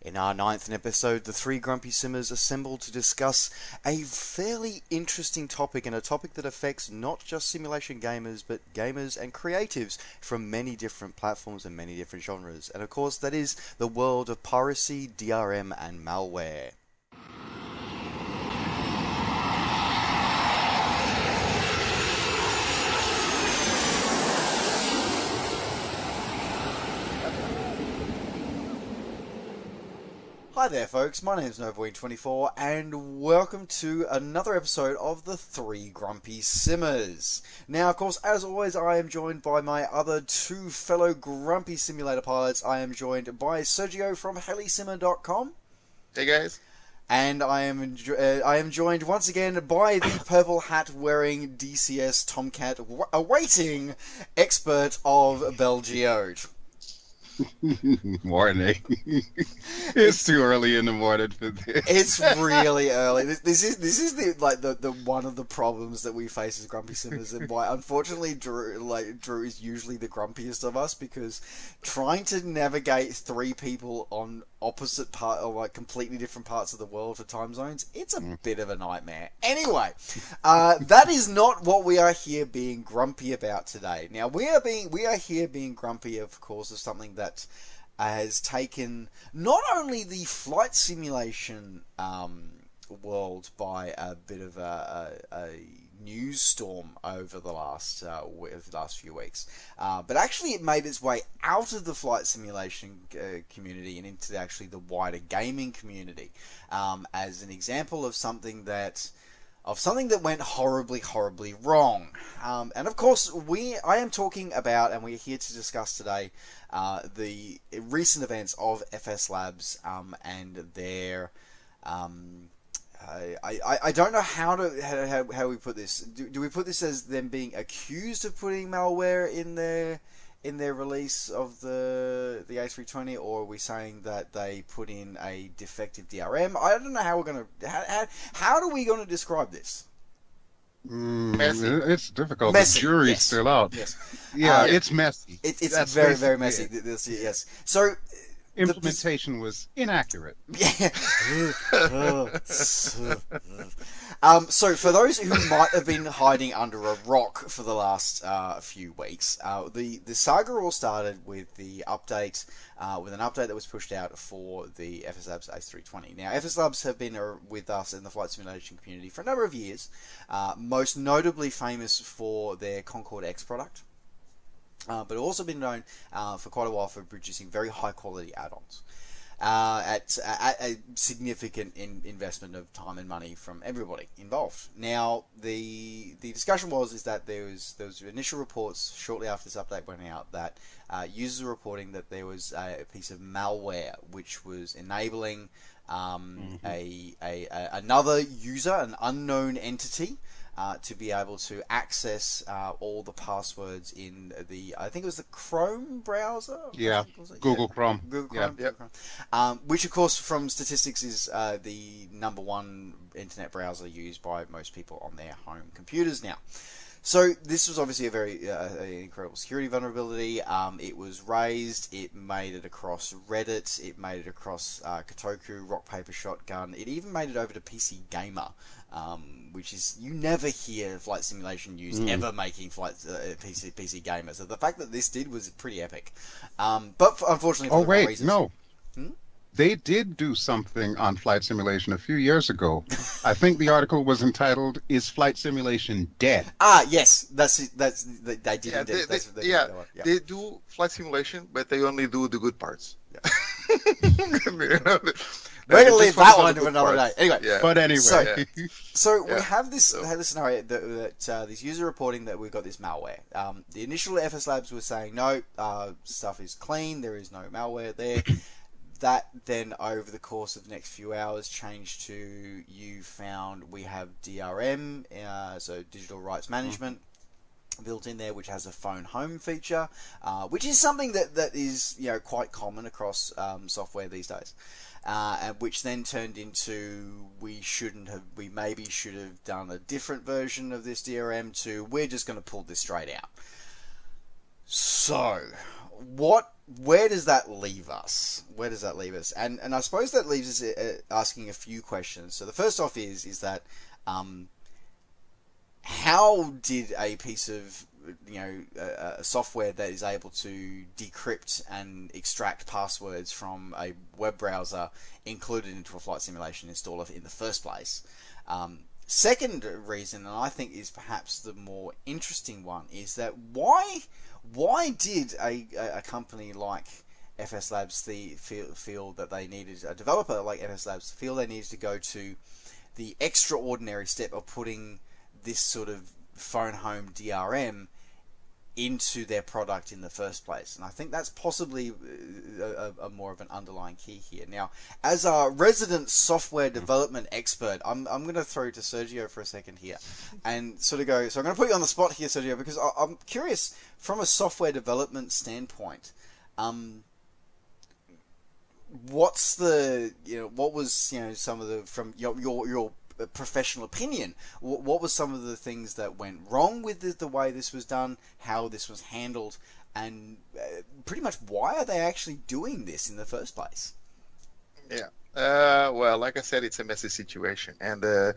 In our ninth episode, the three Grumpy Simmers assemble to discuss a fairly interesting topic and a topic that affects not just simulation gamers, but gamers and creatives from many different platforms and many different genres. And of course, that is the world of piracy, DRM, and malware. Hi there, folks. My name's Novawing24, and welcome to another episode of the Three Grumpy Simmers. Now, of course, as always, I am joined by my other two fellow Grumpy Simulator pilots. I am joined by Sergio from HeliSimmer.com. Hey guys. And I am uh, I am joined once again by the purple hat wearing DCS Tomcat awaiting expert of Belgiode. Morning. it's too early in the morning for this. It's really early. This, this, is this is the like the, the one of the problems that we face as grumpy simmers, and why unfortunately Drew like Drew is usually the grumpiest of us because trying to navigate three people on opposite part or like completely different parts of the world for time zones, it's a mm. bit of a nightmare. Anyway, uh, that is not what we are here being grumpy about today. Now we are being we are here being grumpy, of course, of something that that has taken not only the flight simulation um, world by a bit of a, a, a news storm over the last uh, the last few weeks, uh, but actually it made its way out of the flight simulation uh, community and into actually the wider gaming community. Um, as an example of something that of something that went horribly, horribly wrong. Um, and of course, we I am talking about, and we're here to discuss today, uh, the recent events of FS Labs um, and their. Um, I, I, I don't know how to how, how we put this. Do, do we put this as them being accused of putting malware in their in their release of the the A320, or are we saying that they put in a defective DRM? I don't know how we're going to how, how, how are we going to describe this? Mm, it's difficult. Messy. The jury's yes. still out. Yes. Yeah, uh, it's messy. It, it's That's very, very messy. It. This, yes. So implementation the, was inaccurate. Yeah. um, so, for those who might have been hiding under a rock for the last uh, few weeks, uh, the the saga all started with the update, uh, with an update that was pushed out for the FS Labs A320. Now, FS Labs have been uh, with us in the flight simulation community for a number of years, uh, most notably famous for their Concorde X product. Uh, but also been known for quite a while for producing very high quality add-ons. Uh, at, at, a significant in, investment of time and money from everybody involved. Now, the the discussion was is that there was there was initial reports shortly after this update went out that uh, users were reporting that there was a, a, piece of malware which was enabling um, mm-hmm. a, a, a, another user, an unknown entity, uh, to be able to access uh, all the passwords in the I think it was the Chrome browser. Yeah, Google yeah. Chrome. Google Chrome. Yeah. Google Chrome. Um, which of course, from statistics, is uh, the number one internet browser used by most people on their home computers now. So this was obviously a very uh, incredible security vulnerability. Um, it was raised. It made it across Reddit. It made it across uh, Kotaku, Rock Paper Shotgun. It even made it over to PC Gamer, um, which is you never hear flight simulation news mm. ever making flight uh, PC PC gamer. So the fact that this did was pretty epic. Um, but for, unfortunately, for oh wait, reasons, no. Hmm? They did do something on flight simulation a few years ago. I think the article was entitled "Is Flight Simulation Dead?" Ah, yes, that's that's they, they did. Yeah, they, they, they, yeah, yeah, they do flight simulation, but they only do the good parts. Yeah. We're gonna leave that one to another day. Anyway, yeah. but anyway, so, yeah. so we have this so. have this scenario that, that uh, this user reporting that we've got this malware. Um, the initial FS Labs were saying no, uh, stuff is clean. There is no malware there. that then over the course of the next few hours changed to you found we have DRM, uh, so digital rights management. Mm built in there, which has a phone home feature, uh, which is something that, that is you know quite common across um, software these days uh, which then turned into we shouldn't have, we maybe should have done a different version of this DRM to we're just going to pull this straight out. So, what where does that leave us? Where does that leave us? And and I suppose that leaves us uh, asking a few questions. So the first off is is that um, how did a piece of you know a, a software that is able to decrypt and extract passwords from a web browser included into a flight simulation installer in the first place? Um, second reason, and I think is perhaps the more interesting one, is that why why did a, a company like FS Labs the, feel, feel that they needed a developer like FS Labs feel they needed to go to the extraordinary step of putting this sort of phone home DRM into their product in the first place. And I think that's possibly uh, a, a, more of an underlying key here. Now, as a resident software development expert, I'm, I'm going to throw to Sergio for a second here and sort of go. So I'm going to put you on the spot here, Sergio, because I, am curious from a software development standpoint. Um, what's the you know what was you know some of the from your your, your professional opinion. What, what were some of the things that went wrong with the, the way this was done, how this was handled, and uh, pretty much why are they actually doing this in the first place? Yeah. Uh, well, like I said, it's a messy situation. And uh,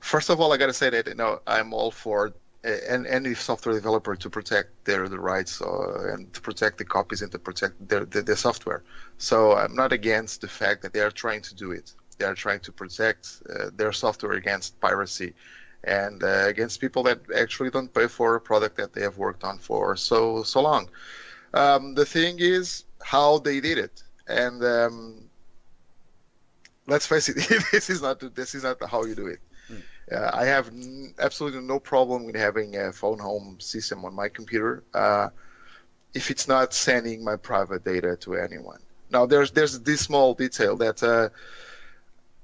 first of all, I got to say that you know I'm all for uh, any software developer to protect their the rights uh, and to protect the copies and to protect their, their, their software. So I'm not against the fact that they are trying to do it they are trying to protect uh, their software against piracy and uh, against people that actually don't pay for a product that they have worked on for so so long. Um, the thing is how they did it, and um, let's face it, this is not this is not how you do it. Mm. Uh, I have n- absolutely no problem with having a phone home system on my computer uh, if it's not sending my private data to anyone. Now there's there's this small detail that uh,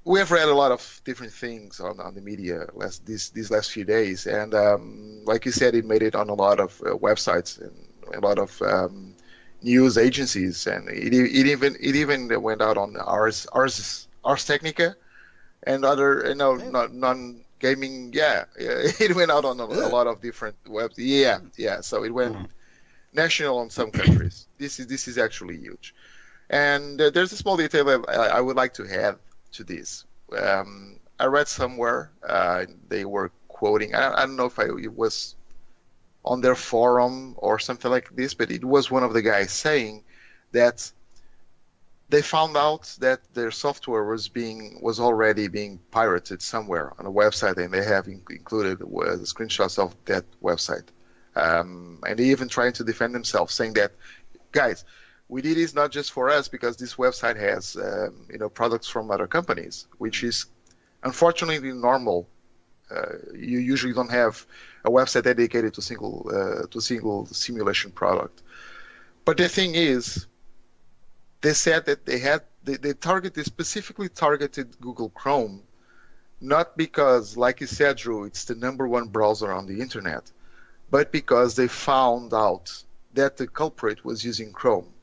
we have read a lot of different things on, on the media last these these last few days, and um, like you said, it made it on a lot of uh, websites and a lot of um, news agencies, and it, it even it even went out on Ars Ars Ars Technica and other you know non gaming. Yeah, it went out on a, a, lot of different webs. Yeah, yeah. So it went mm. national on some countries. This is this is actually huge. And uh, there's a small detail that I, I would like to add to this. Um, I read somewhere uh, they were quoting. I, I don't know if I, it was on their forum or something like this, but it was one of the guys saying that they found out that their software was being was already being pirated somewhere on a website, and they have in, included the screenshots of that website. Um, and they even trying to defend themselves, saying that, guys, we did this not just for us because this website has um, you know products from other companies, which is unfortunately normal. Uh, you usually don't have a website dedicated to single uh, to single simulation product. But the thing is, they said that they had they, they targeted specifically targeted Google Chrome, not because, like you said, Drew, it's the number one browser on the internet, but because they found out that the culprit was using Chrome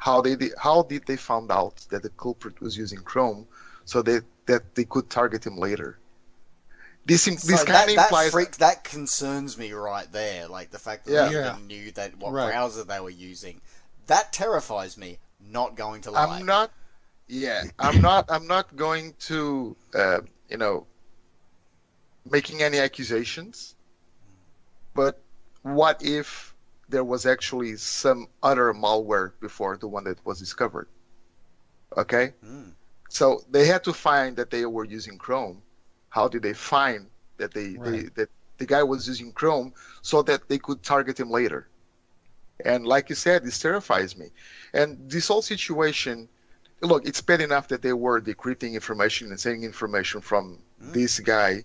how they did, how did they found out that the culprit was using Chrome so that that they could target him later. This so this kind of implies freak, that concerns me right there. Like the fact that yeah. they yeah. knew that what right. browser they were using. That terrifies me. Not going to lie. I'm not. Yeah, I'm not. I'm not going to. Uh, you know, making any accusations. But what if there was actually some other malware before the one that was discovered. Okay? Mm. So they had to find that they were using Chrome. How did they find that they, right. they that the guy was using Chrome so that they could target him later? And like you said, this terrifies me. And this whole situation, look, it's bad enough that they were decrypting information and sending information from mm. this guy,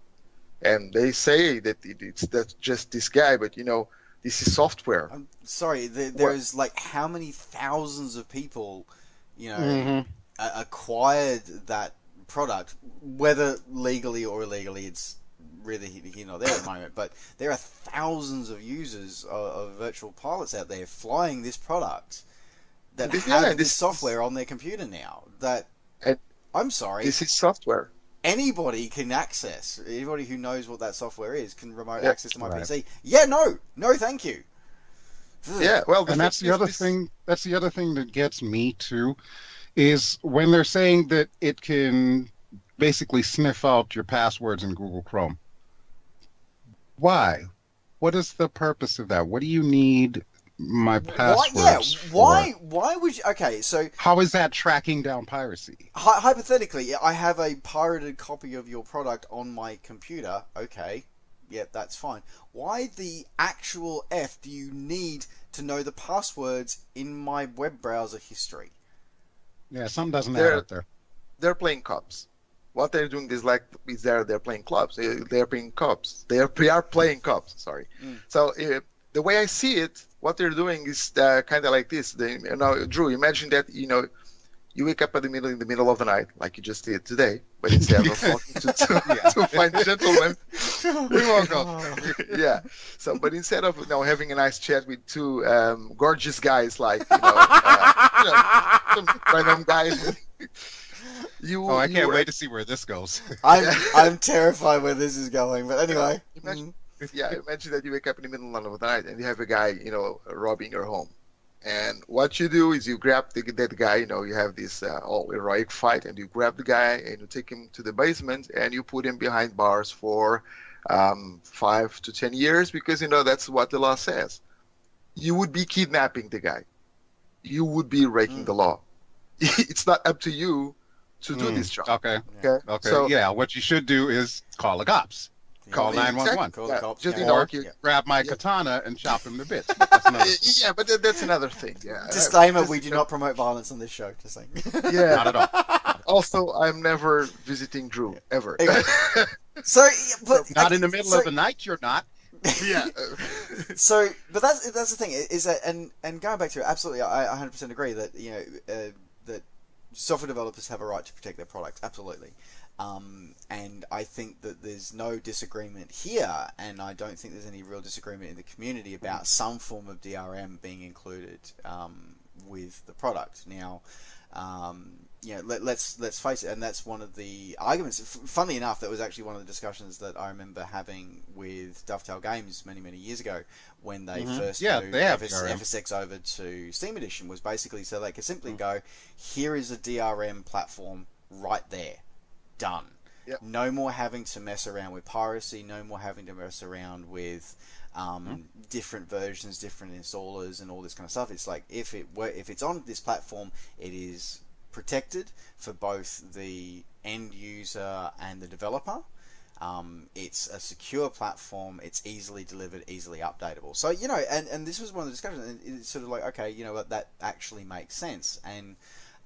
and they say that it, it's that's just this guy, but you know, this is software. I'm sorry, there, there's like how many thousands of people, you know, mm-hmm. acquired that product, whether legally or illegally. It's really here not there at the moment, but there are thousands of users of, of virtual pilots out there flying this product that this, have this, this software on their computer now. That I'm sorry, this is software anybody can access. Anybody who knows what that software is can remote access to my right. PC. Yeah, no, no, thank you. Yeah, well, and that's the other thing. That's the other thing that gets me too, is when they're saying that it can basically sniff out your passwords in Google Chrome. Why? What is the purpose of that? What do you need my Why? passwords Yeah. for? Why? Why would you? Okay, so How is that tracking down piracy? hy- hypothetically, I have a pirated copy of your product on my computer. Okay, yeah, that's fine. Why the actual f do you need to know the passwords in my web browser history? Yeah, some doesn't add There- up there. they're playing cops. What they're doing is like is there they're playing clubs. They- They're playing cops. They are, they are playing cops. Sorry. Mm. So uh, the way I see it, what they're doing is uh, kind of like this. They, you know, Drew, imagine that you know you wake up at the middle in the middle of the night like you just did today, but instead of walking to, to, Yeah. to find gentlemen, We won't go. yeah. So, but instead of you know having a nice chat with two um, gorgeous guys like you know, uh, you know some random guys, you. Oh, I you can't wait to see where this goes. I'm I'm terrified where this is going. But anyway, Imagine- mm, yeah, imagine that you wake up in the middle of the night and you have a guy, you know, robbing your home. And what you do is you grab the, that guy, you know, you have this uh, all heroic fight, and you grab the guy and you take him to the basement and you put him behind bars for um, five to ten years because, you know, that's what the law says. You would be kidnapping the guy, you would be breaking Mm. the law. it's not up to you to do Mm, this job. Okay. Okay. Okay. So, yeah, what you should do is call the cops. Call 911. Call the Yeah, cops. just, yeah. you know, Or you- Yeah. grab my Yeah. katana and chop him to bits. But that's another. yeah, but that's another thing. Yeah. Disclaimer: Just- We do not promote violence on this show. Just saying. Yeah. Not at all. Also, I'm never visiting Drew ever. Anyway. So, but Not in the middle so, of the night, you're not. yeah. So, but that's that's the thing is that, and and going back to it, absolutely, I 100 percent agree that you know uh, that software developers have a right to protect their products, absolutely. Um, and I think that there's no disagreement here, and I don't think there's any real disagreement in the community about some form of DRM being included um, with the product. Now, um, you know, let, let's let's face it, and that's one of the arguments. F- funnily enough, that was actually one of the discussions that I remember having with Dovetail Games many many years ago when they Mhm. first Yeah, moved they have FS, FSX over to Steam Edition. Was basically so they could simply Mm. go, here is a DRM platform right there, done. Yep. No more having to mess around with piracy. No more having to mess around with um, Mm-hmm. different versions, different installers, and all this kind of stuff. It's like if it were, if it's on this platform, it is protected for both the end user and the developer. Um, it's a secure platform. It's easily delivered, easily updatable. So you know, and, and this was one of the discussions. And it's sort of like, okay, you know what, that actually makes sense. And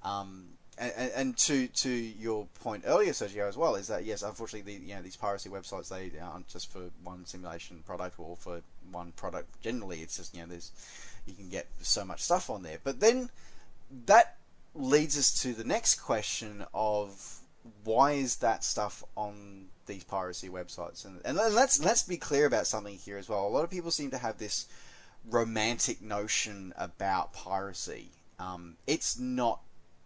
um, and, and to to your point earlier, Sergio, as well, is that yes, unfortunately, the, you know these piracy websites they aren't just for one simulation product or for one product. Generally, it's just you know there's you can get so much stuff on there. But then that leads us to the next question of why is that stuff on these piracy websites? And, and let's let's be clear about something here as well. A lot of people seem to have this romantic notion about piracy. Um, it's not,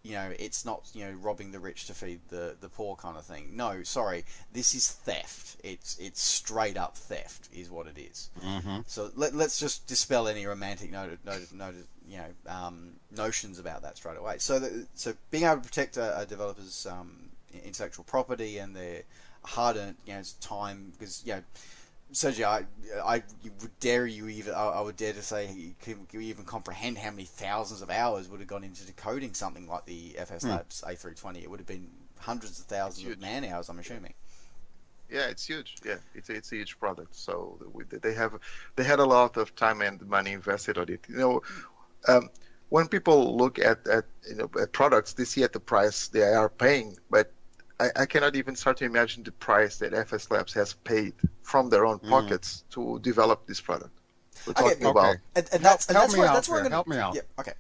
you know, it's not you know robbing the rich to feed the, the poor kind of thing. No, sorry, this is theft. It's it's straight up theft, is what it is. Mm-hmm. So let, let's just dispel any romantic noted, noted, noted, you know, um, notions about that straight away. So, so being able to protect a, a developer's um, intellectual property and their hard-earned, you know, time, because you know, Sergio, I, I would dare you even, I, I would dare to say, can you even comprehend how many thousands of hours would have gone into decoding something like the FS Hmm. Labs A320? It would have been hundreds of thousands of man hours, I'm assuming. Yeah, it's huge. Yeah, it's it's a huge product. So they have they had a lot of time and money invested on it. You know, um, when people look at at you know at products, they see at the price they are paying, but I, I cannot even start to imagine the price that FS Labs has paid from their own Mm. pockets to develop this product. We're talking okay. about And, and Help- that's, and help that's me where, out that's where here, gonna, help me out. Yeah, okay.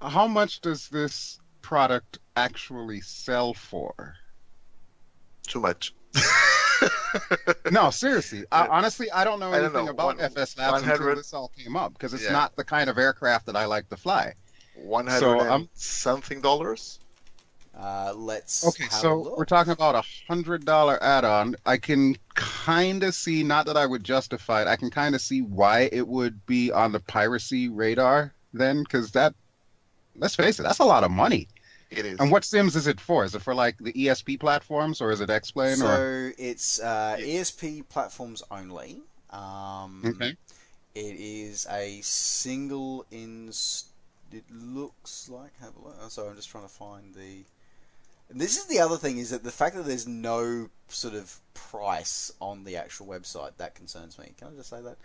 How much does this product actually sell for? too much. No, seriously. I, honestly, I don't know I don't anything know. about One- FS Labs 100 until this all came up because it's Yeah. not the kind of aircraft that I like to fly. One hundred So, and um, something dollars. Uh, let's Okay, have so a look. we're talking about a hundred dollar add-on. I can kind of see, not that I would justify it, I can kind of see why it would be on the piracy radar then, because that, let's face it, that's a lot of money. It is. And what Sims is it for? Is it for like the ESP platforms or is it X-Plane? so or... it's uh, ESP platforms only. Um, Okay. It is a single in. It looks like. Have a look. Oh, sorry, I'm just trying to find the. And this is the other thing is that the fact that there's no sort of price on the actual website that concerns me. Can I just say that?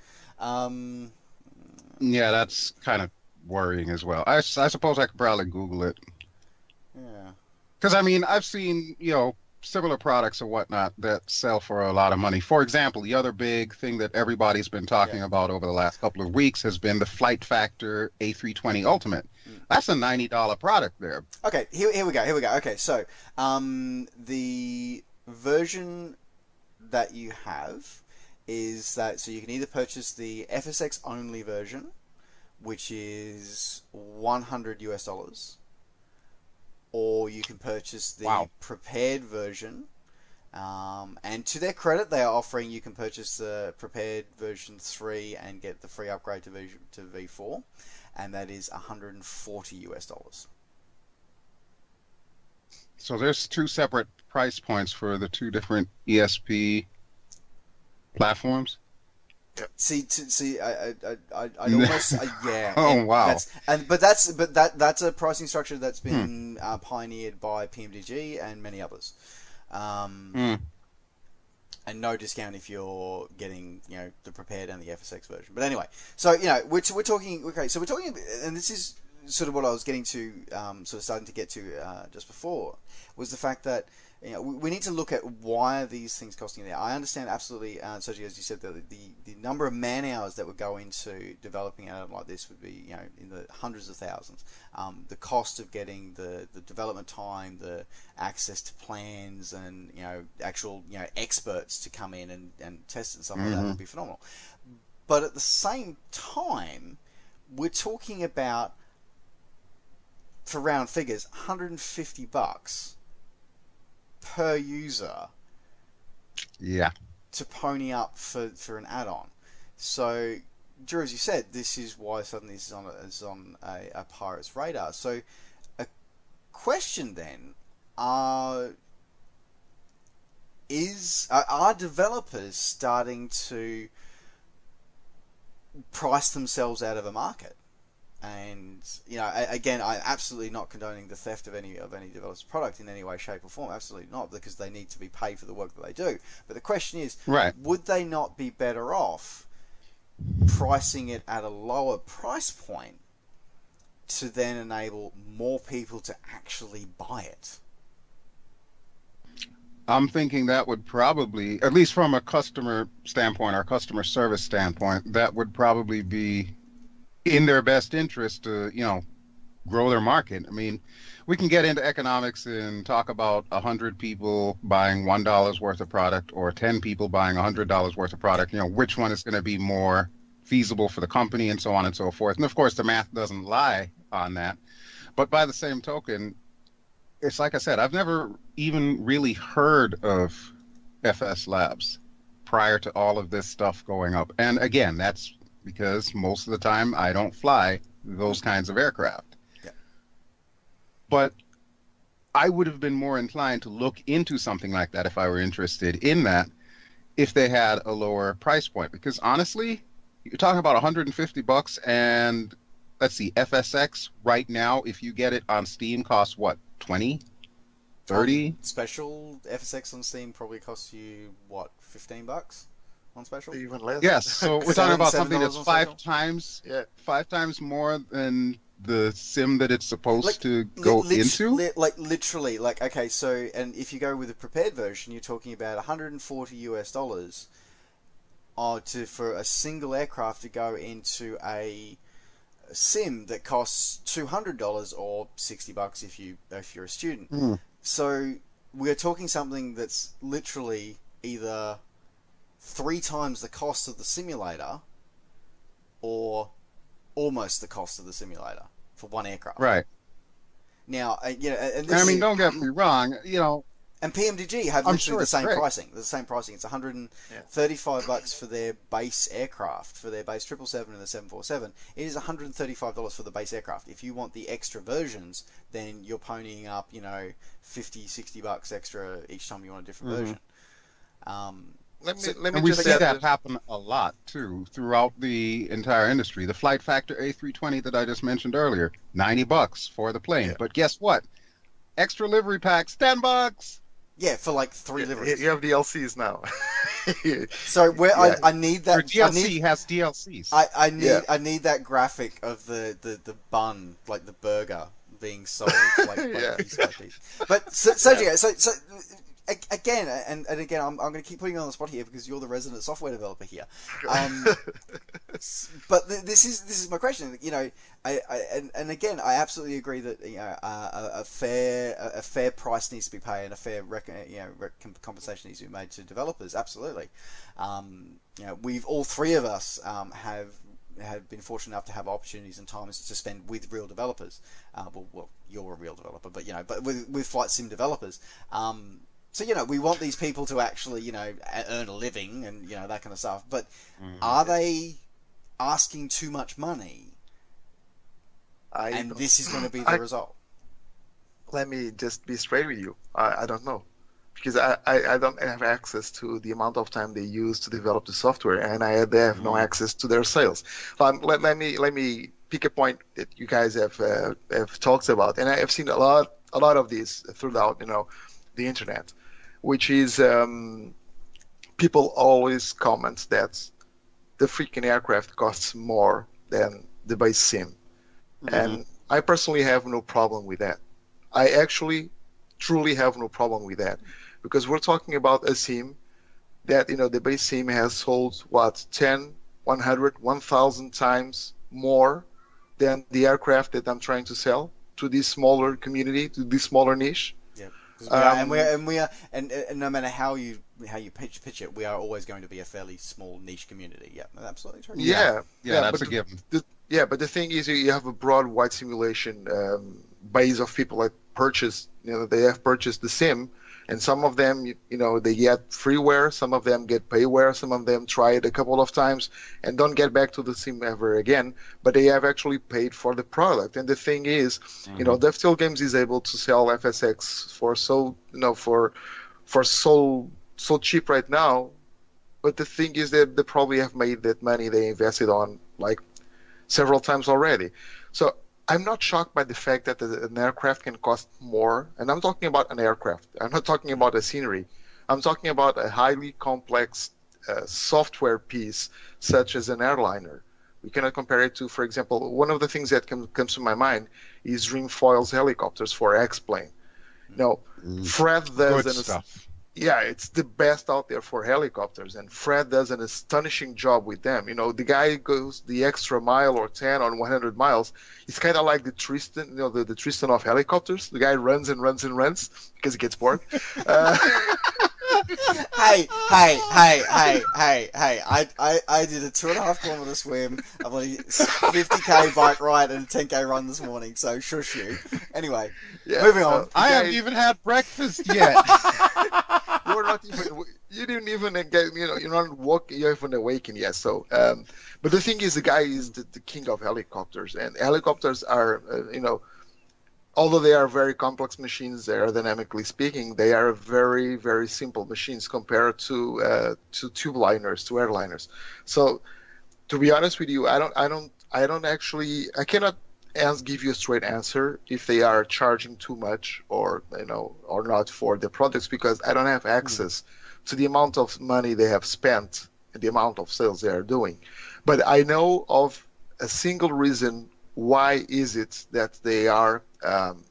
Um, Yeah, that's kind of worrying as well. I suppose I could probably Google it. yeah. Because I mean, I've seen you know similar products or whatnot that sell for a lot of money. For example, the other big thing that everybody's been talking Yeah. about over the last couple of weeks has been the Flight Factor A320 Ultimate. Mm. That's a ninety dollar product there. Okay, here, here we go. Here we go. Okay, so um, the version that you have is that so you can either purchase the FSX only version, which is 100 US dollars, or you can purchase the Wow. Prepar3D version. Um, and to their credit, they are offering you can purchase the Prepar3D version three and get the free upgrade to v, to V4, and that is 140 US dollars. So there's two separate price points for the two different ESP platforms. See, to, see, I, I, I, I almost, uh, yeah. Oh, wow. That's, and but that's, but that that's a pricing structure that's been uh, pioneered by PMDG and many others. Um, Hmm. And no discount if you're getting, you know, the Prepar3D and the FSX version. But anyway, so you know, we're we're talking. Okay, so we're talking, and this is sort of what I was getting to, um, sort of starting to get to uh, just before, was the fact that you know, we, need to look at why are these things costing there. I understand absolutely, uh, Sergio, as you said, that the, the number of man hours that would go into developing an item like this would be, you know, in the hundreds of thousands. Um, the cost of getting the, the development time, the access to plans, and you know, actual you know experts to come in and, and test it and stuff like that would be phenomenal. But at the same time, we're talking about for round figures, 150 bucks per user Yeah. to pony up for, for an add-on. So, Drew, as you said, this is why suddenly this is on a, is on a, a pirate's radar. So, a question then: Are is are developers starting to price themselves out of a market? And you know, again, I'm absolutely not condoning the theft of any of any developer's product in any way, shape, or form. Absolutely not, because they need to be paid for the work that they do. But the question is, Right. would they not be better off pricing it at a lower price point to then enable more people to actually buy it? I'm thinking that would probably, at least from a customer standpoint or customer service standpoint, that would probably be in their best interest to, you know, grow their market. I mean, we can get into economics and talk about a hundred people buying one worth of product or ten people buying a hundred dollars worth of product. You know, which one is going to be more feasible for the company and so on and so forth. And of course, the math doesn't lie on that. But by the same token, it's like I said, I've never even really heard of FS Labs prior to all of this stuff going up. And again, that's because most of the time I don't fly those kinds of aircraft. Yeah. But I would have been more inclined to look into something like that if I were interested in that if they had a lower price point because honestly, you're talking about 150 bucks and let's see FSX right now if you get it on Steam costs what 20 30 On special FSX on Steam probably costs you what, fifteen bucks on special? Even less. Yes, so we're Seven- talking about something that's five special? times Yeah. five times more than the sim that it's supposed Like, to go Lit- lit- into. li- like literally, like okay, so and if you go with the Prepar3D version, you're talking about 140 US dollars, uh, to for a single aircraft to go into a sim that costs 200 dollars or 60 bucks if you if you're a student. Hmm. So we're talking something that's literally either three times the cost of the simulator, or almost the cost of the simulator for one aircraft. Right. Now, uh, you know, and And this I mean, don't get me wrong. You know, And PMDG have I'm literally sure the same great. pricing. The same pricing. It's 135 bucks for their base aircraft, for their base 777 and the 747. It is 135 dollars for the base aircraft. If you want the extra versions, then you're ponying up, you know, 50, 60 bucks extra each time you want a different Mhm. version. Um, Let me So- let me And we see add that happen a lot too throughout the entire industry. The Flight Factor A320 that I just mentioned earlier, 90 bucks for the plane. Yeah. But guess what? Extra livery packs, 10 bucks. yeah, for like three You- liveries. You have DLCs now. So where Yeah. I, I need Your that. I DLC need, has DLCs. I, I need Yeah. I need that graphic of the, the, the bun, like the burger, being sold like, like Yeah. piece by piece. But so, so, yeah, so, so a- again, and, and again, I'm, I'm going to keep putting you on the spot here because you're the resident software developer here. Um, but th- this is this is my question. You know, I, I and, and again, I absolutely agree that you know uh, a, a fair a, a fair price needs to be paid and a fair rec- you know rec- compensation needs to be made to developers. Absolutely. Um, you know, we've all three of us um, have have been fortunate enough to have opportunities and times to spend with real developers. Uh, well, well, you're a real developer, but you know, but with with flight sim developers. Um, so you know, we want these people to actually you know earn a living and you know that kind of stuff. But Mhm. are they asking too much money? I and don't- this is going to be the I- result. let me just be straight with you. I, I don't know because I, I, I don't have access to the amount of time they use to develop the software, and I they have no Mm. access to their sales. Um, let, let me let me pick a point that you guys have uh, have talked about, and I have seen a lot a lot of these throughout you know the internet, which is um, people always comment that the freaking aircraft costs more than the base sim. And I personally have no problem with that. I actually truly have no problem with that because we're talking about a sim that, you know, the base sim has sold what 10, 100, 1000 times more than the aircraft that I'm trying to sell to this smaller community, to this smaller niche. 'Cause we are, and we are, and we are, and, and no matter how you how you pitch pitch it, we are always going to be a fairly small niche community. Yeah, that's absolutely true. Yeah, Yeah, yeah, that's a given. Yeah, but the thing is, you have a broad wide simulation um, base of people that purchase. You know, they have purchased the sim, and some of them, you, you know, they get freeware. Some of them get payware. Some of them try it a couple of times and don't get back to the sim ever again. But they have actually paid for the product. And the thing is, you know, mm-hmm. Dovetail Games is able to sell FSX for so, you know, for for so so cheap right now. But the thing is that they probably have made that money they invested on like several times already. So I'm not shocked by the fact that an aircraft can cost more. And I'm talking about an aircraft. I'm not talking about a scenery. I'm talking about a highly complex uh, software piece such as an airliner. We cannot compare it to, for example, one of the things that com- comes to my mind is Dreamfoil's helicopters for X-Plane. Now, Fred does Good an stuff. Yeah, it's the best out there for helicopters, and Fred does an astonishing job with them. You know, the guy goes the extra mile or ten on 100 miles. It's kind of like the Tristan, you know, the, the Tristan of helicopters. The guy runs and runs and runs because he gets bored. Uh, hey, hey, hey, hey, hey, hey! I, I, I did a two and a half kilometer swim, a bloody 50k bike ride, and a 10k run this morning. So shush you. Anyway, yeah, Moving on. uh, I haven't even had breakfast yet. you're not even you didn't even get you know you're not walk you haven't awakened yet so um but the thing is the guy is the, the king of helicopters and helicopters are uh, you know although they are very complex machines aerodynamically speaking they are very very simple machines compared to uh, to tube liners to airliners so to be honest with you i don't i don't i don't actually i cannot give you a straight answer if they are charging too much or you know or not for the products because I don't have access to the amount of money they have spent and the amount of sales they are doing. But I know of a single reason why is it that they are um,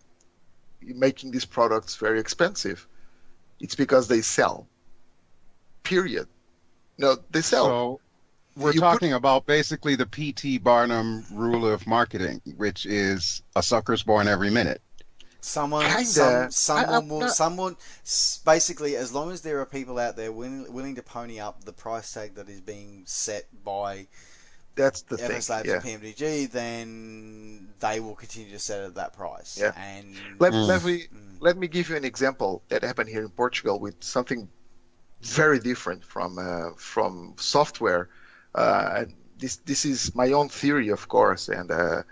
making these products very expensive. It's because they sell. Period. No, they sell. So we're You put- talking about basically the P.T. Barnum rule of marketing, which is a sucker's born every minute. someone, Kinda. some, someone I'm will, not- someone, basically, as long as there are people out there willing, willing to pony up the price tag that is being set by That's the FS thing. Labs Yeah. and PMDG, then they will continue to set it at that price. Yeah. And Let, Mm. let me Mm. let me give you an example that happened here in Portugal with something very different from uh, from software. Uh, this this is my own theory, of course, and uh,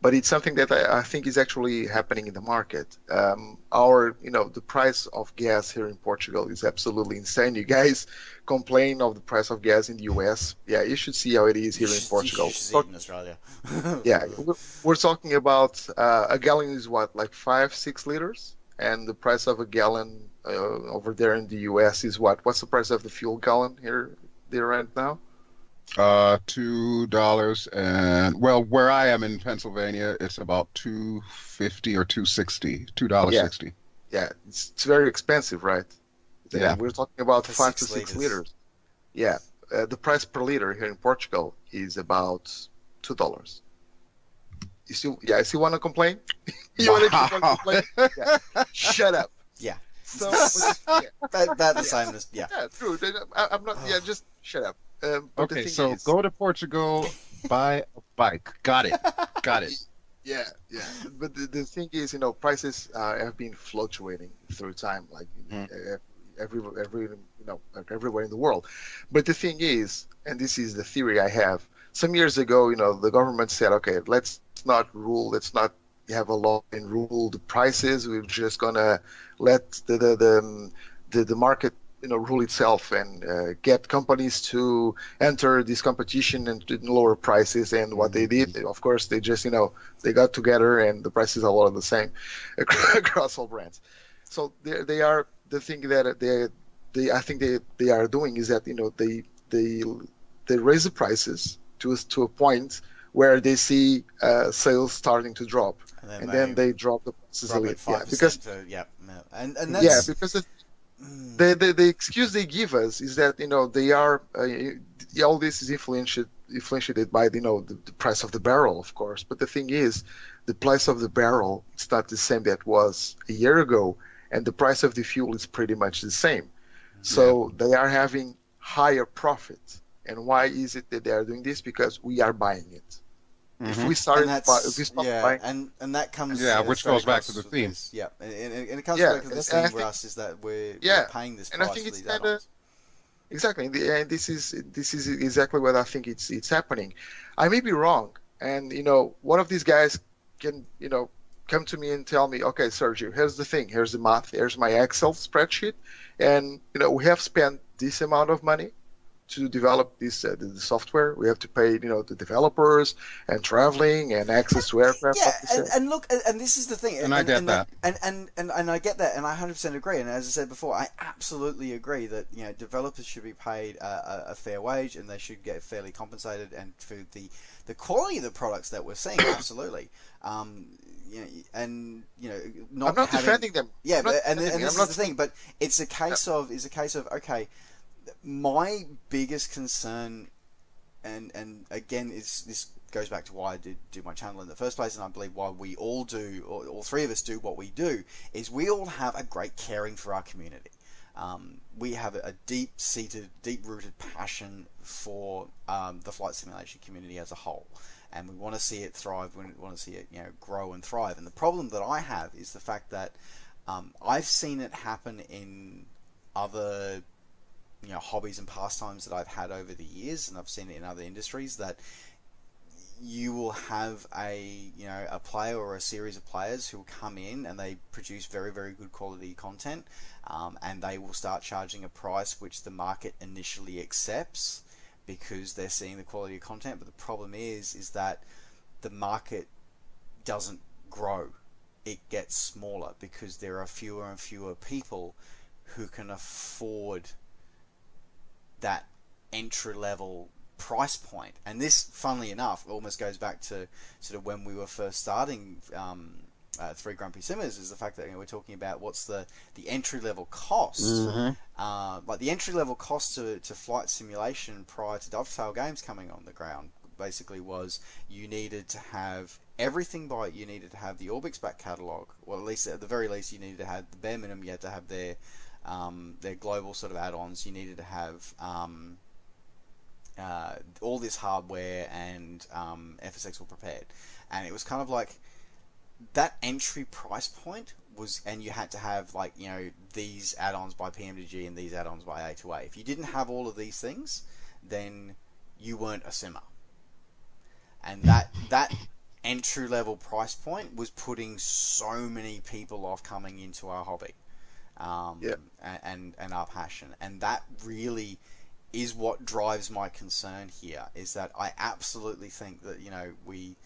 but it's something that I, I, think is actually happening in the market. Um, our, you know, the price of gas here in Portugal is absolutely insane. You guys complain of the price of gas in the US. Yeah, you should see how it is here in Portugal. You should see it in Australia. yeah, we're, we're talking about uh, a gallon is what, like five, six liters, and the price of a gallon uh, over there in the US is what? What's the price of the fuel gallon here there right now? Uh, two dollars and well, where I am in Pennsylvania, it's about two fifty or two sixty. Two dollars Yeah. sixty. Yeah, it's, it's very expensive, right? Yeah. we're talking about For five six to six liters. liters. Yeah, uh, the price per liter here in Portugal is about two dollars. You still, yeah, you still want to complain? you want to keep on Wow. complaining? Yeah. Shut up. Yeah. So, but- yeah, About, about the same as yeah. yeah, true. I, I'm not. Yeah, just shut up. Um, but the Okay, so is, go to Portugal, buy a bike. Got it. Got it. Yeah, yeah. But the, the thing is, you know, prices uh, have been fluctuating through time, like Mm. every every you know like everywhere in the world. But the thing is, and this is the theory I have. Some years ago, you know, the government said, okay, let's not rule, let's not have a law and rule the prices. We're just gonna let the the the, the, the market you know rule itself and uh, get companies to enter this competition and lower prices and what they did. Of course they just you know they got together and the prices are all the same across all brands. So they, they are the thing that they they I think they, they are doing is that you know they they they raise the prices to a- to a point where they see uh, sales starting to drop. And then, and then they drop the prices a drop little it yeah, because. Yeah, and and yeah because mm, the, the the excuse they give us is that you know they are uh, all this is influenced influenced by you know the, the price of the barrel of course. But the thing is the price of the barrel is not the same that was a year ago and the price of the fuel is pretty much the same. So they are having higher profit and why is it that they are doing this? Because we are buying it if Mhm. we started and buy, that's if we stopped yeah, buying and and that comes Yeah, which goes back to the with theme. this. Yeah, and, and, and it comes Yeah, back to the and- theme and I for us is that we're, Yeah, we're paying this and I think for it's these kinda- add-ons. Exactly, and this is this is exactly what I think it's it's happening. I may be wrong, and you know, one of these guys can you know come to me and tell me, okay, Sergio, here's the thing, here's the math, here's my Excel spreadsheet, and you know, we have spent this amount of money to develop this uh, the, the software. We have to pay you know the developers and traveling and access to aircraft. Yeah, like and, and look, and, and this is the thing, And I get and, that. and, and and and I get that, and I hundred percent agree. And as I said before, I absolutely agree that you know developers should be paid a, a, a fair wage, and they should get fairly compensated, and for the the quality of the products that we're seeing, absolutely. Um, you know, and you know, not I'm not having, defending them. Yeah, I'm not but, and, and this I'm is the thing. But it's a case of is a case of okay. My biggest concern, and and again, is this goes back to why I did do my channel in the first place, and I believe why we all do, or all three of us do what we do, is we all have a great caring for our community. Um, we have a deep-seated, deep-rooted passion for um, the flight simulation community as a whole, and we want to see it thrive. We want to see it, you know, grow and thrive. And the problem that I have is the fact that um, I've seen it happen in other, you know, hobbies and pastimes that I've had over the years, and I've seen it in other industries that you will have a you know a player or a series of players who will come in and they produce very very good quality content um, and they will start charging a price which the market initially accepts because they're seeing the quality of content. But the problem is is that the market doesn't grow. It gets smaller because there are fewer and fewer people who can afford that entry level price point. And this, funnily enough, almost goes back to sort of when we were first starting um, uh, Three Grumpy Simmers, is the fact that you know, we're talking about what's the, the entry level cost. Mhm. Uh, like the entry level cost to, to flight simulation prior to Dovetail Games coming on the ground basically was you needed to have everything by it. You needed to have the Orbx back catalog. Well, at least at the very least, you needed to have the bare minimum. You had to have their um, their global sort of add-ons. You needed to have um, uh, all this hardware and um, FSX were Prepar3D, and it was kind of like that entry price point was and you had to have like you know these add-ons by PMDG and these add-ons by A2A. If you didn't have all of these things, then you weren't a simmer. And that that entry level price point was putting so many people off coming into our hobby, um, Yeah. and, and our passion, and that really is what drives my concern here. Is that I absolutely think that you know we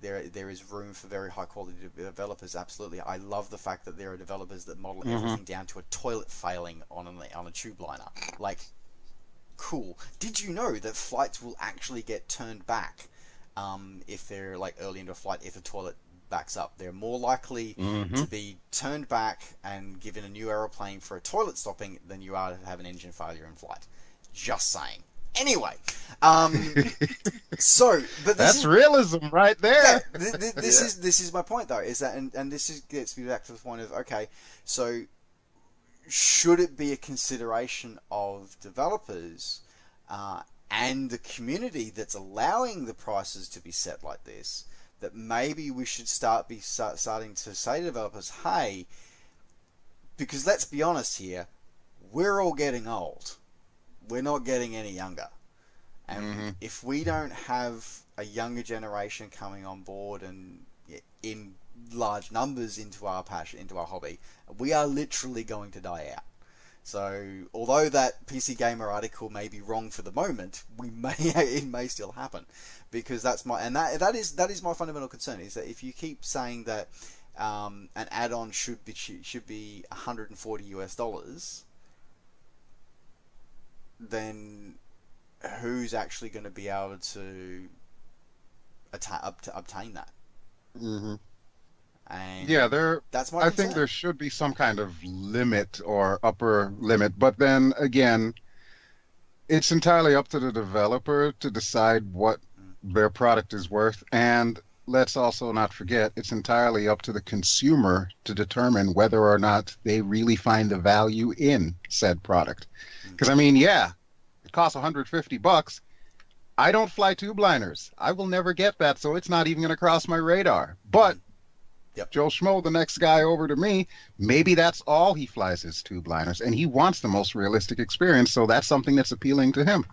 there- there is room for very high quality developers. Absolutely, I love the fact that there are developers that model Mhm. everything down to a toilet failing on a on a tube liner. Like, cool. Did you know that flights will actually get turned back um, if they're like early into a flight if the toilet backs up? They're more likely Mhm. to be turned back and given a new aeroplane for a toilet stopping than you are to have an engine failure in flight. Just saying. Anyway, um, so but this That's is, realism right yeah, there. th- th- this Yeah. is this is my point though. Is that and, and this is gets me back to the point of okay, so should it be a consideration of developers uh, and the community that's allowing the prices to be set like this? That maybe we should start be start, starting to say to developers, hey, because let's be honest here, we're all getting old. We're not getting any younger. And Mhm. if we don't have a younger generation coming on board and in large numbers into our passion, into our hobby, we are literally going to die out. So, although that PC Gamer article may be wrong for the moment, we may it may still happen because that's my and that that is that is my fundamental concern is that if you keep saying that um, an add-on should be should be 140 US dollars, then who's actually going to be able to atta- to obtain that? hmm And Yeah, there. that's my. I think there should be some kind of limit or upper limit, but then again, it's entirely up to the developer to decide what mm. their product is worth. And let's also not forget, it's entirely up to the consumer to determine whether or not they really find the value in said product. Mm. Because I mean, yeah, it costs 150 bucks. I don't fly tube liners. I will never get that, so it's not even going to cross my radar. But mm. Yep. Joe Schmo, the next guy over to me, maybe that's all he flies his tube liners, and he wants the most realistic experience, so that's something that's appealing to him.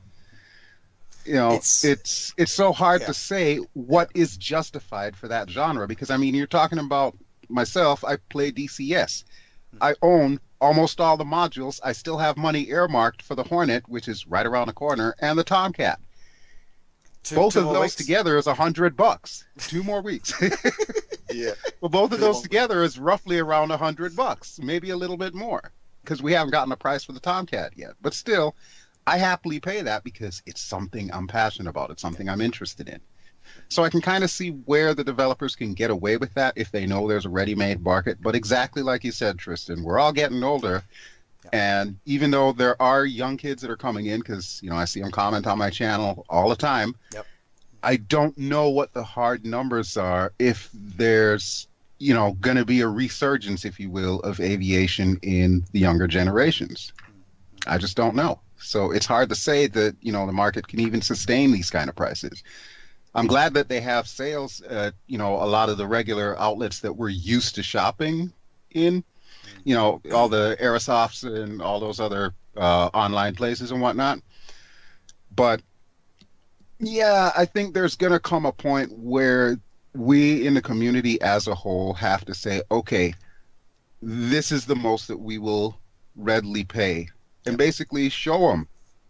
You know, It's- it's it's, so hard Yeah. to say what is justified for that genre because I mean, you're talking about myself. I play DCS. Hmm. I own almost all the modules. I still have money earmarked for the Hornet, which is right around the corner, and the Tomcat. Two- both two of those weeks? together is a hundred bucks. Two more weeks. Yeah. well, both of those together is roughly around a hundred bucks, maybe a little bit more, because we haven't gotten a price for the Tomcat yet. But still, I happily pay that because it's something I'm passionate about. It's something I'm interested in. So I can kind of see where the developers can get away with that if they know there's a ready-made market. But exactly like you said, Tristan, we're all getting older. And even though there are young kids that are coming in, because you know I see them comment on my channel all the time, Yep. I don't know what the hard numbers are if there's you know going to be a resurgence, if you will, of aviation in the younger generations. I just don't know. So it's hard to say that you know the market can even sustain these kind of prices. I'm glad that they have sales at you know a lot of the regular outlets that we're used to shopping in. You know all the Aerosofts and all those other uh, online places and whatnot. But yeah, I think there's going to come a point where we in the community as a whole have to say, okay, this is the most that we will readily pay, and basically show them,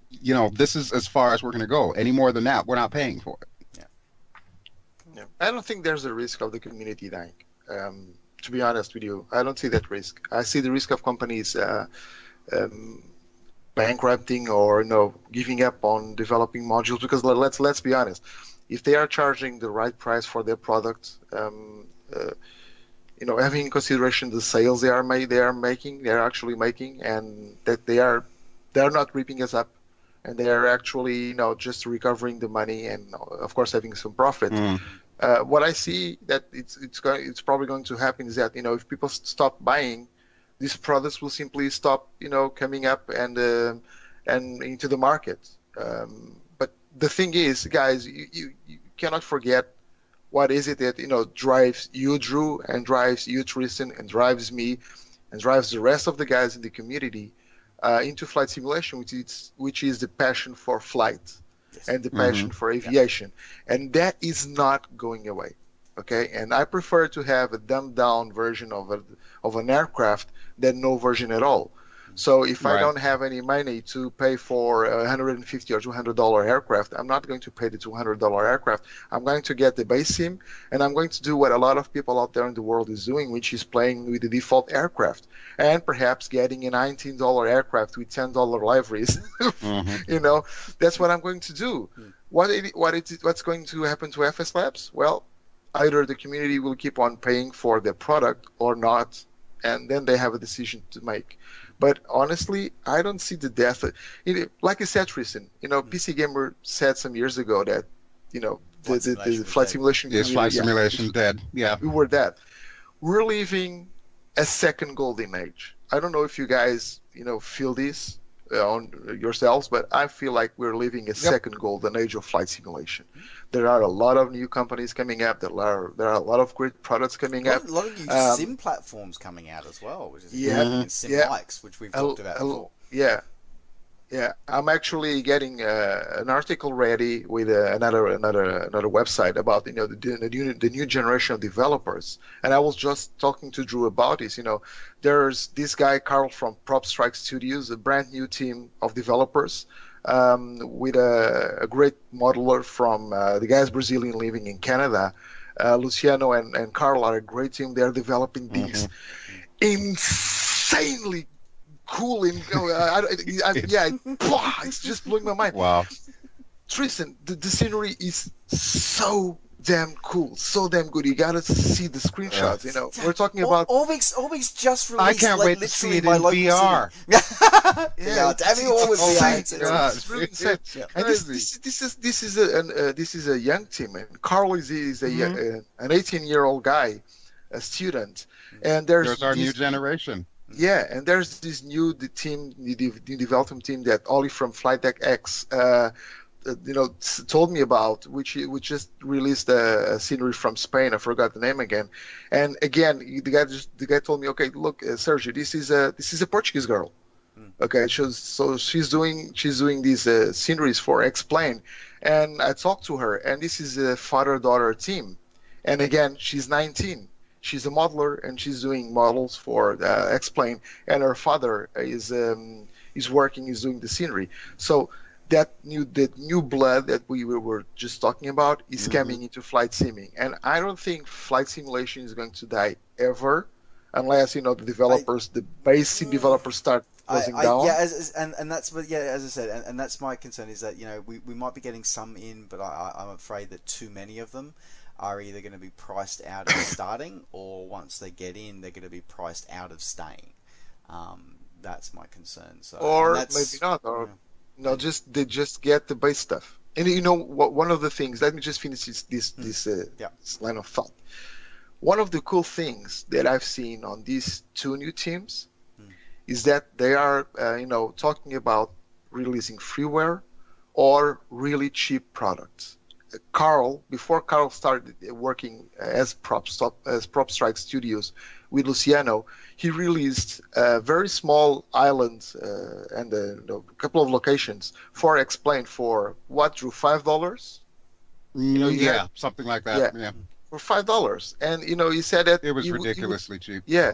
you know, this is as far as we're going to go. Any more than that, we're not paying for it. Yeah. I don't think there's a risk of the community dying. Um, to be honest with you, I don't see that risk. I see the risk of companies uh, um, bankrupting or you know giving up on developing modules because let- let's let's be honest, if they are charging the right price for their product, um, uh, you know, having in consideration the sales they are they are making, they are actually making, and that they are they are not ripping us up, and they are actually you know just recovering the money and of course having some profit uh, what I see that it's it's going it's probably going to happen is that you know if people stop buying, these products will simply stop you know coming up and uh, and into the market. Um, but the thing is, guys, you, you, you cannot forget what is it that you know drives you, Drew, and drives you, Tristan, and drives me, and drives the rest of the guys in the community uh, into flight simulation, which is which is the passion for flight Yes. and the mm-hmm. passion for aviation, and that is not going away. Okay, and I prefer to have a dumbed down version of a of an aircraft than no version at all. So if I don't have any money to pay for a 150 or 200 dollar aircraft, I'm not going to pay the 200 dollar aircraft. I'm going to get the base sim, and I'm going to do what a lot of people out there in the world is doing, which is playing with the default aircraft, and perhaps getting a 19 dollar aircraft with 10 dollar liveries. Mhm. you know, that's what I'm going to do. What it, what it, what's going to happen to FS Labs? Well, either the community will keep on paying for the product or not, and then they have a decision to make. But honestly, I don't see the death. You know, like I said, Tristan, you know, PC Gamer said some years ago that, you know, the, Flight the, simulation the flight simulation. Is flight community- yeah, simulation dead? Yeah. we were dead. We're living a second golden age. I don't know if you guys, you know, feel this uh, on yourselves, but I feel like we're living a second golden age of flight simulation. There are a lot of new companies coming up. There are there are a lot of great products coming A up. a lot of new Um, sim platforms coming out as well, which is Yeah, sim yeah. likes, which we've talked about a- before. Yeah, yeah. I'm actually getting uh, an article ready with uh, another another another website about you know the, the new the new generation of developers. And I was just talking to Drew about this. You know, there's this guy Carl from Prop Strike Studios, a brand new team of developers. Um, with a, a great modeler from uh, the guys Brazilian living in Canada, uh, Luciano and, and Carl are a great team. They're developing these insanely cool and uh, I, I, I, yeah, it's just blowing my mind. Wow. Tristan, the, the scenery is so damn cool, so damn good. You gotta see the screenshots. You know, we're talking about Or- Orbx, Orbx just released. I can't like, wait to see it in VR. Yeah, yeah, damn you all with Oh VR. It's- It's really insane. Yeah. And this, Crazy. this, this is this is a an, uh, this is a young team, and Carl is, is a, Mhm. uh, an 18 year old guy, a student, and there's, There's our new generation. Yeah, and there's this new the team, the, the development team that Ollie from Flight Deck X, uh, uh, you know, told me about, which which just released a, a scenery from Spain. I forgot the name again. And again, the guy just the guy told me, okay, look, uh, Sergio, this is a this is a Portuguese girl. Okay, she's, so she's doing she's doing these uh, sceneries for X-Plane, and I talked to her, and this is a father-daughter team, and again, she's 19. She's a modeler, and she's doing models for uh, X-Plane, and her father is um, is working, is doing the scenery. So that new that new blood that we were- just talking about is Mhm. coming into flight simming, and I don't think flight simulation is going to die ever, unless you know the developers, the basic developers start I, closing I, down. yeah, as, as, and and that's but yeah, as I said, and, and that's my concern is that you know we, we might be getting some in, but I, I- I'm afraid that too many of them are either going to be priced out of starting, or once they get in, they're going to be priced out of staying. Um, that's my concern. So, or maybe not, or no, just they just get the base stuff. And you know what? One of the things. Let me just finish this this, Mm. this, uh, Yeah. this line of thought. One of the cool things that I've seen on these two new teams Mm. is that they are, uh, you know, talking about releasing freeware or really cheap products. Uh, Carl, before Carl started working as Prop Stop, as Prop Strike Studios with Luciano, he released a very small island uh, and a, you know, a couple of locations for X-Plane for what drew five dollars Mm, know, yeah, yeah. something like that. Yeah. for five dollars, and you know he said that It was he would- he ridiculously cheap. yeah,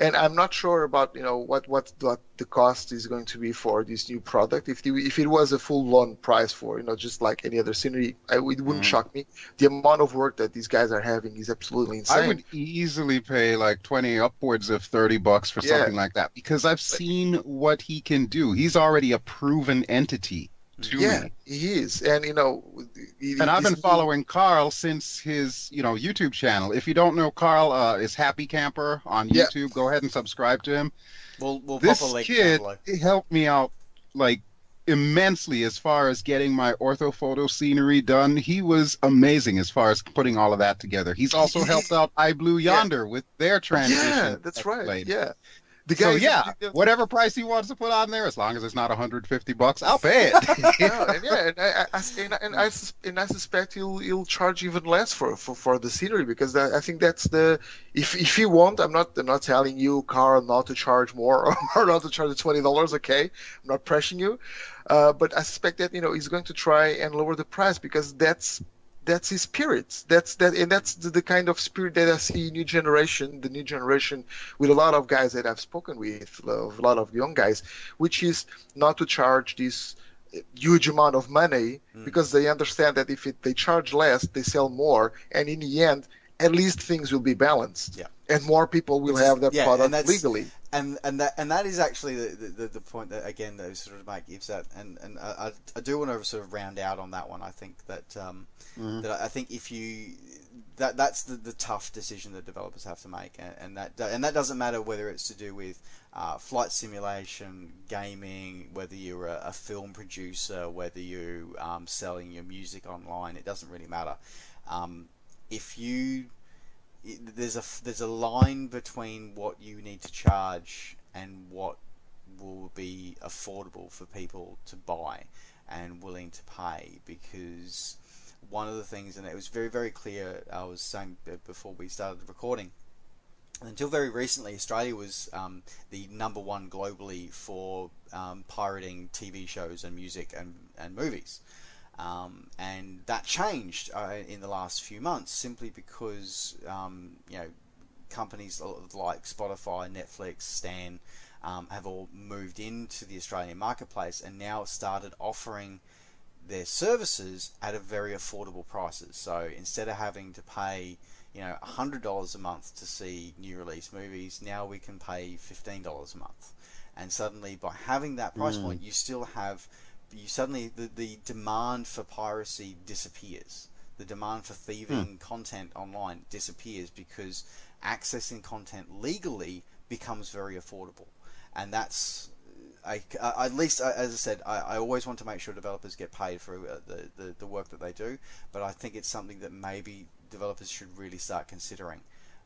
and I'm not sure about you know what what what the cost is going to be for this new product. If the, if it was a full blown price for you know just like any other scenery, I, it wouldn't Mhm. shock me. The amount of work that these guys are having is absolutely insane. I would easily pay like 20 upwards of 30 bucks for Yeah. something like that because I've seen what he can do. He's already a proven entity to yeah, me. he is, and you know, he, And I've been following Carl since his, you know, YouTube channel. If you don't know Carl, uh, is Happy Camper on Yeah. YouTube. Go ahead and subscribe to him. We'll, we'll This pop a link kid he helped me out like immensely as far as getting my orthophoto scenery done. He was amazing as far as putting all of that together. He's also helped out I Blue Yeah. Yonder with their transition. Yeah, that's right. played. Yeah. The So yeah, the- whatever price he wants to put on there, as long as it's not 150 bucks, I'll pay it. no, and yeah, and I, I, and, I, and, I, and I suspect he'll he'll charge even less for, for, for the scenery because that, I think that's the if if you want, I'm not I'm not telling you, Carl, not to charge more or not to charge twenty dollars. Okay, I'm not pressuring you, uh, but I suspect that you know he's going to try and lower the price because that's that's his spirit. That's that, and that's the, the kind of spirit that I see new generation, the new generation, with a lot of guys that I've spoken with, a lot of young guys, which is not to charge this huge amount of money Mm. because they understand that if it, they charge less, they sell more, and in the end, at least things will be balanced, Yeah. and more people will have that yeah, product legally. And and that and that is actually the, the, the point that again that sort of Mike gives that and and I, I- do want to sort of round out on that one. I think that um, Mhm. that I think if you that that's the, the tough decision that developers have to make, and, and that and that doesn't matter whether it's to do with uh, flight simulation, gaming, whether you're a, a film producer, whether you um, selling your music online. It doesn't really matter. Um, if you there's a there's a line between what you need to charge and what will be affordable for people to buy and willing to pay because one of the things and it was very very clear I was saying before we started recording until very recently Australia was um, the number one globally for um, pirating TV shows and music and, and movies um, and that changed uh, in the last few months simply because um, you know companies like Spotify, Netflix, Stan um, have all moved into the Australian marketplace and now started offering their services at a very affordable prices. So instead of having to pay you know hundred dollars a month to see new release movies, now we can pay fifteen dollars a month. And suddenly, by having that price Mm. point, you still have you suddenly the, the demand for piracy disappears. The demand for thieving content online disappears because accessing content legally becomes very affordable, and that's. I, I- at least, as I said, I, I always want to make sure developers get paid for uh, the, the, the work that they do, but I think it's something that maybe developers should really start considering.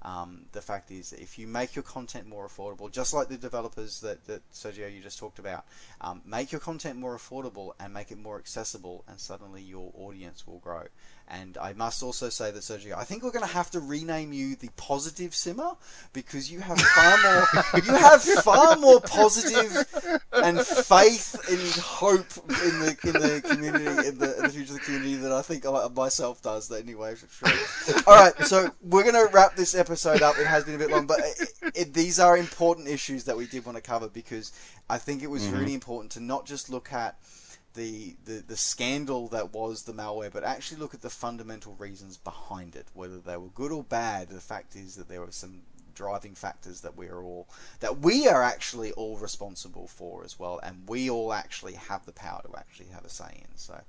Um, the fact is, if you make your content more affordable, just like the developers that, that Sergio you just talked about, um, make your content more affordable and make it more accessible, and suddenly your audience will grow. And I must also say that Sergio, I think we're going to have to rename you the Positive Simmer because you have far more, you have far more positive and faith and hope in the in the community, in the, in the future of the community than I think I, myself does. That Anyway, for sure. All right, so we're going to wrap this episode up. It has been a bit long, but it, it, these are important issues that we did want to cover because I think it was Mhm. really important to not just look at the, the the scandal that was the malware, but actually look at the fundamental reasons behind it, whether they were good or bad. The fact is that there were some driving factors that we are all that we are actually all responsible for as well, and we all actually have the power to actually have a say in. So.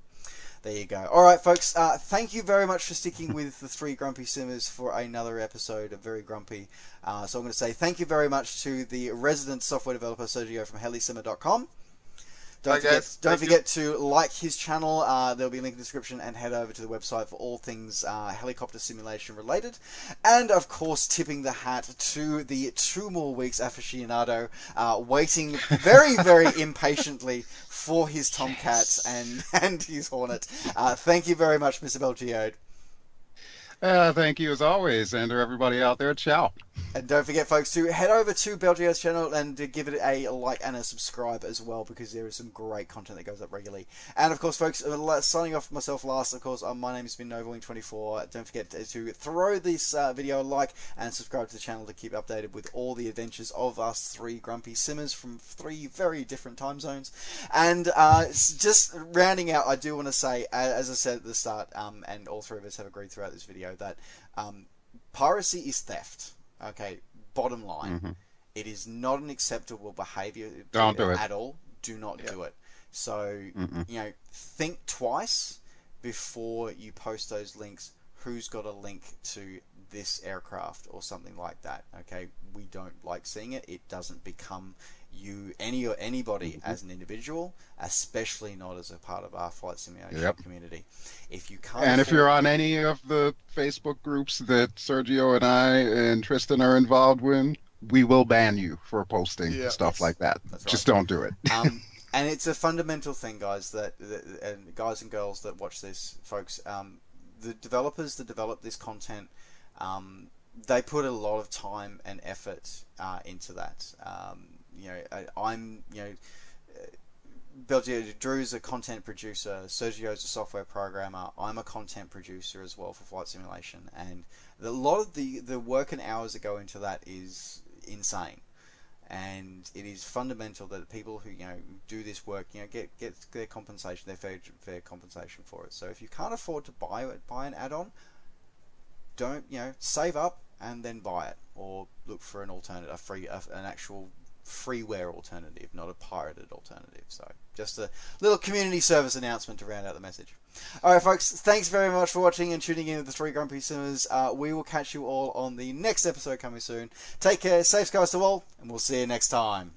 There you go. All right, folks. Uh, thank you very much for sticking with the three grumpy simmers for another episode of Very Grumpy. Uh, so I'm going to say thank you very much to the resident software developer Sergio from helisimmer.com. Don't Bye, forget, don't Thank you. forget to like his channel. Uh, there'll be a link in the description and head over to the website for all things uh, helicopter simulation related. And of course, tipping the hat to the two more weeks aficionado, uh, waiting very, very impatiently for his Tomcat and, and his Hornet. Uh, thank you very much, Mr. Belgiode. Uh, thank you as always, and to everybody out there, ciao. And don't forget, folks, to head over to Belgio's channel and to give it a like and a subscribe as well, because there is some great content that goes up regularly. And of course, folks, uh, signing off myself last, of course, uh, my name has been Novawing24. Don't forget to, throw this uh, video a like and subscribe to the channel to keep updated with all the adventures of us three grumpy simmers from three very different time zones. And uh, just rounding out, I do want to say, as I said at the start, um, and all three of us have agreed throughout this video, that um, piracy is theft. Okay, bottom line, Mhm. it is not an acceptable behavior Don't do it. at all. Do not do it. So Mm-mm. you know, think twice before you post those links. Who's got a link to this aircraft or something like that? Okay, we don't like seeing it. It doesn't become you any or anybody Mm-hmm. as an individual, especially not as a part of our flight simulation Yep. community. If you can't, And if you're on any of the Facebook groups that Sergio and I and Tristan are involved with, we will ban you for posting Yeah. stuff Yes. like that. That's Just don't do it. um, and it's a fundamental thing, guys. That, that and guys and girls that watch this, folks. Um, the developers that develop this content, um, they put a lot of time and effort uh, into that. Um, you know, I, I'm you know. Belgium, Drew's a content producer. Sergio's a software programmer. I'm a content producer as well for flight simulation, and a lot of the the work and hours that go into that is insane and it is fundamental that people who you know do this work you know get get their compensation their fair fair compensation for it so if you can't afford to buy it buy an add-on don't you know save up and then buy it or look for an alternative a free a, an actual freeware alternative not a pirated alternative so just a little community service announcement to round out the message all right, folks. Thanks very much for watching and tuning in to the Three Grumpy Simmers. Uh, we will catch you all on the next episode coming soon. Take care, safe skies to all, and we'll see you next time.